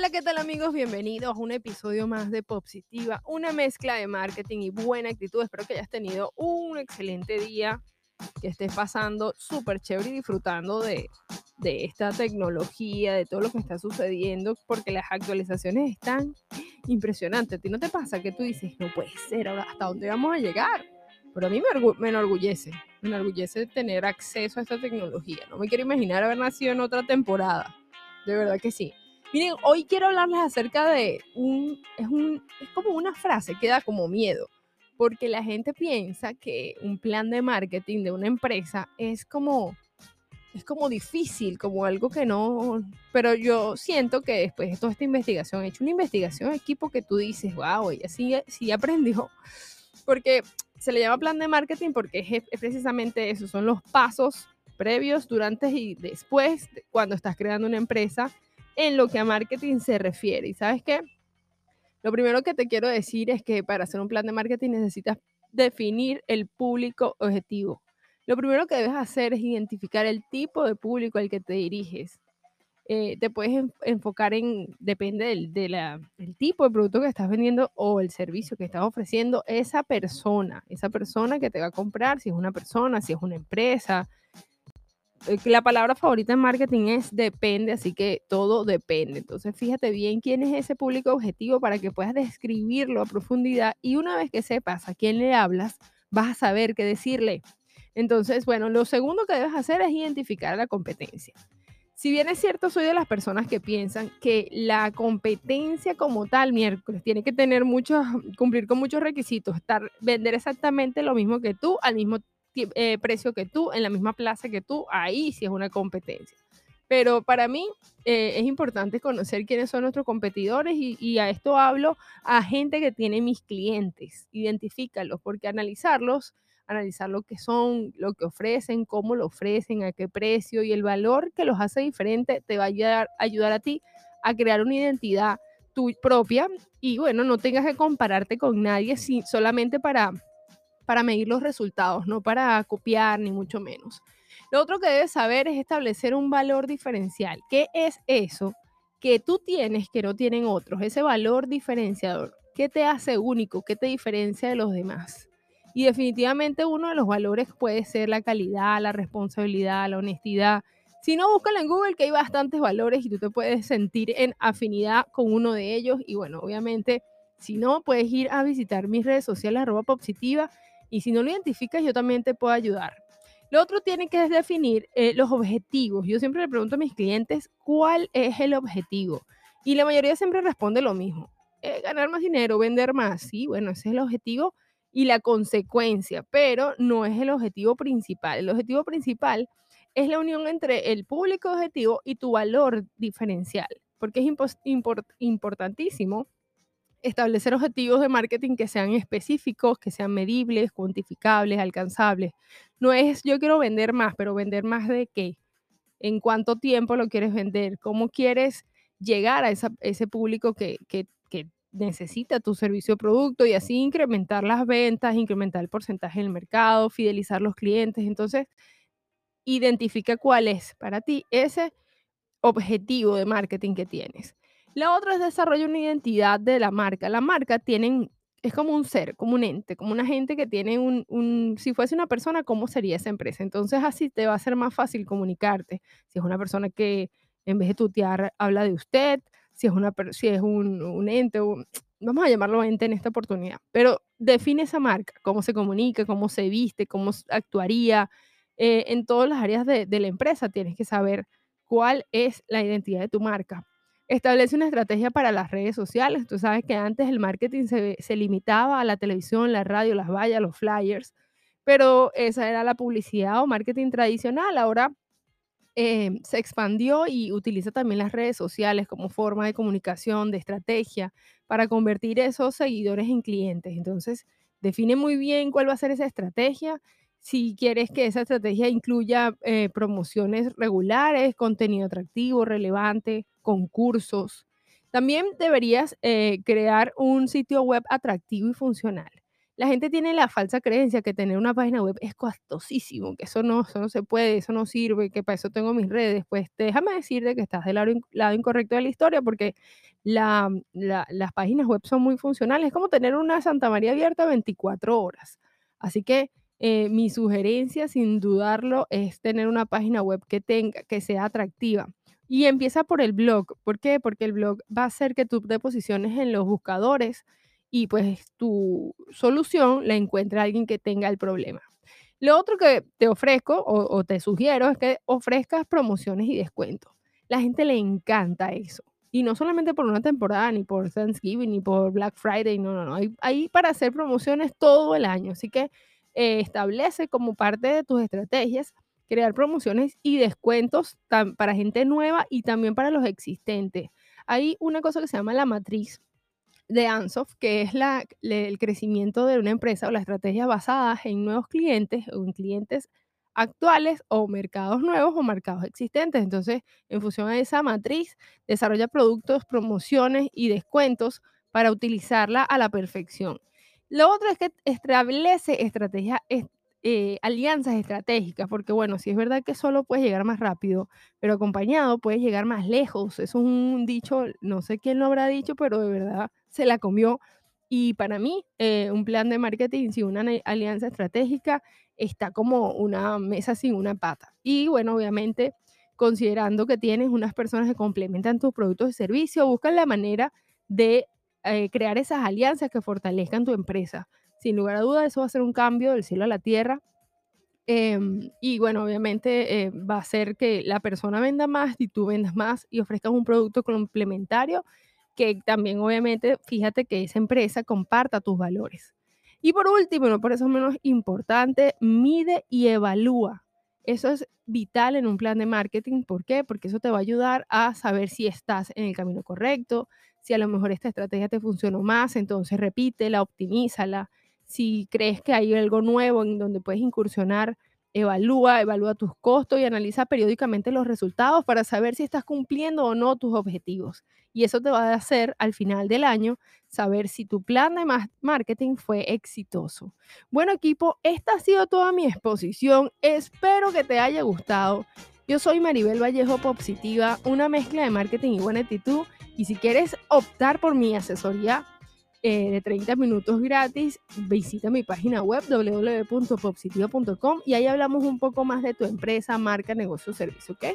Hola, ¿qué tal amigos? Bienvenidos a un episodio más de Positiva, una mezcla de marketing y buena actitud. Espero que hayas tenido un excelente día, que estés pasando súper chévere y disfrutando de, de esta tecnología, de todo lo que está sucediendo, porque las actualizaciones están impresionantes. ¿A ti no te pasa que tú dices, no puede ser, hasta dónde vamos a llegar? Pero a mí me, me enorgullece, me enorgullece tener acceso a esta tecnología. No me quiero imaginar haber nacido en otra temporada. De verdad que sí. Miren, hoy quiero hablarles acerca de un es, un, es como una frase que da como miedo, porque la gente piensa que un plan de marketing de una empresa es como, es como difícil, como algo que no, pero yo siento que después de toda esta investigación, he hecho una investigación equipo que tú dices, wow, ella sí, sí aprendió, porque se le llama plan de marketing porque es, es precisamente eso, son los pasos previos, durante y después, cuando estás creando una empresa en lo que a marketing se refiere. ¿Y sabes qué? Lo primero que te quiero decir es que para hacer un plan de marketing necesitas definir el público objetivo. Lo primero que debes hacer es identificar el tipo de público al que te diriges. Eh, te puedes enfocar en, depende del, del tipo de producto que estás vendiendo o el servicio que estás ofreciendo, esa persona, esa persona que te va a comprar, si es una persona, si es una empresa, la palabra favorita en marketing es depende, así que todo depende. Entonces, fíjate bien quién es ese público objetivo para que puedas describirlo a profundidad y una vez que sepas a quién le hablas, vas a saber qué decirle. Entonces, bueno, lo segundo que debes hacer es identificar la competencia. Si bien es cierto, soy de las personas que piensan que la competencia como tal, miércoles, tiene que tener muchos, cumplir con muchos requisitos, estar, vender exactamente lo mismo que tú al mismo eh, precio que tú, en la misma plaza que tú, ahí sí es una competencia. Pero para mí eh, es importante conocer quiénes son nuestros competidores y, a esto hablo a gente que tiene mis clientes. Identifícalos, porque analizarlos, analizar lo que son, lo que ofrecen, cómo lo ofrecen, a qué precio y el valor que los hace diferente te va a ayudar, ayudar a ti a crear una identidad tu propia y bueno, no tengas que compararte con nadie si, solamente para para medir los resultados, no para copiar ni mucho menos. Lo otro que debes saber es establecer un valor diferencial. ¿Qué es eso que tú tienes que no tienen otros? Ese valor diferenciador. ¿Qué te hace único? ¿Qué te diferencia de los demás? Y definitivamente uno de los valores puede ser la calidad, la responsabilidad, la honestidad. Si no, búscalo en Google que hay bastantes valores y tú te puedes sentir en afinidad con uno de ellos. Y bueno, obviamente, si no, puedes ir a visitar mis redes sociales, arroba positiva y si no lo identificas, yo también te puedo ayudar. Lo otro tiene que definir eh, los objetivos. Yo siempre le pregunto a mis clientes cuál es el objetivo. Y la mayoría siempre responde lo mismo. Eh, ganar más dinero, vender más. Sí, bueno, ese es el objetivo y la consecuencia, pero no es el objetivo principal. El objetivo principal es la unión entre el público objetivo y tu valor diferencial, porque es importantísimo establecer objetivos de marketing que sean específicos, que sean medibles, cuantificables, alcanzables. No es yo quiero vender más, pero vender más de qué, en cuánto tiempo lo quieres vender, cómo quieres llegar a ese público que, que, necesita tu servicio o producto y así incrementar las ventas, incrementar el porcentaje del mercado, fidelizar los clientes. Entonces, identifica cuál es para ti ese objetivo de marketing que tienes. La otra es desarrollar una identidad de la marca. La marca tienen, es como un ser, como un ente, como una gente que tiene un, un, si fuese una persona, ¿cómo sería esa empresa? Entonces así te va a ser más fácil comunicarte. Si es una persona que en vez de tutear habla de usted, si es, una, si es un, un ente, vamos a llamarlo ente en esta oportunidad, pero define esa marca, cómo se comunica, cómo se viste, cómo actuaría. Eh, en todas las áreas de, de la empresa tienes que saber cuál es la identidad de tu marca Establece una estrategia para las redes sociales. Tú sabes que antes el marketing se, limitaba a la televisión, la radio, las vallas, los flyers, pero esa era la publicidad o marketing tradicional. Ahora eh, se expandió y utiliza también las redes sociales como forma de comunicación, de estrategia, para convertir esos seguidores en clientes. Entonces, define muy bien cuál va a ser esa estrategia. Si quieres que esa estrategia incluya eh, promociones regulares, contenido atractivo, relevante, concursos. También deberías eh, crear un sitio web atractivo y funcional. la gente tiene la falsa creencia que tener una página web es costosísimo, que eso no, eso no se puede, eso no sirve, que para eso tengo mis redes. Pues déjame decirte que estás del lado, incorrecto de la historia porque la, las páginas web son muy funcionales. Es como tener una Santa María abierta 24 horas. Así que eh, mi sugerencia, sin dudarlo, es tener una página web que tenga, que sea atractiva. Y empieza por el blog. ¿Por qué? Porque el blog va a hacer que tú te posiciones en los buscadores y pues tu solución la encuentra alguien que tenga el problema. Lo otro que te ofrezco o, te sugiero es que ofrezcas promociones y descuentos. La gente le encanta eso. Y no solamente por una temporada, ni por Thanksgiving, ni por Black Friday, no, no, no. Hay, hay para hacer promociones todo el año. Así que eh, establece como parte de tus estrategias crear promociones y descuentos para gente nueva y también para los existentes. Hay una cosa que se llama la matriz de Ansoft, que es el crecimiento de una empresa o la estrategia basada en nuevos clientes o en clientes actuales o mercados nuevos o mercados existentes. Entonces, en función a esa matriz, desarrolla productos, promociones y descuentos para utilizarla a la perfección. Lo otro es que establece estrategias eh, alianzas estratégicas, porque bueno, si es verdad que solo puedes llegar más rápido, pero acompañado puedes llegar más lejos. Eso es un dicho, no sé quién lo habrá dicho, pero de verdad se la comió. Y para mí, eh, un plan de marketing sin una alianza estratégica está como una mesa sin una pata. Y bueno, obviamente, considerando que tienes unas personas que complementan tus productos y servicios, buscan la manera de eh, crear esas alianzas que fortalezcan tu empresa sin lugar a dudas, eso va a ser un cambio del cielo a la tierra. Em, y bueno, obviamente eh, va a hacer que la persona venda más y tú vendas más y ofrezcas un producto complementario que también obviamente fíjate que esa empresa comparta tus valores. Y por último, no por eso menos importante, mide y evalúa. Eso es vital en un plan de marketing. ¿Por qué? Porque eso te va a ayudar a saber si estás en el camino correcto, si a lo mejor esta estrategia te funcionó más, entonces repítela, optimízala si crees que hay algo nuevo en donde puedes incursionar, evalúa, evalúa tus costos y analiza periódicamente los resultados para saber si estás cumpliendo o no tus objetivos. Y eso te va a hacer al final del año saber si tu plan de marketing fue exitoso. Bueno equipo, esta ha sido toda mi exposición. Espero que te haya gustado. Yo soy Maribel Vallejo Positiva, una mezcla de marketing y buena actitud. Y si quieres optar por mi asesoría eh, de 30 minutos gratis, visita mi página web www.popsitivo.com y ahí hablamos un poco más de tu empresa, marca, negocio, servicio, ¿ok?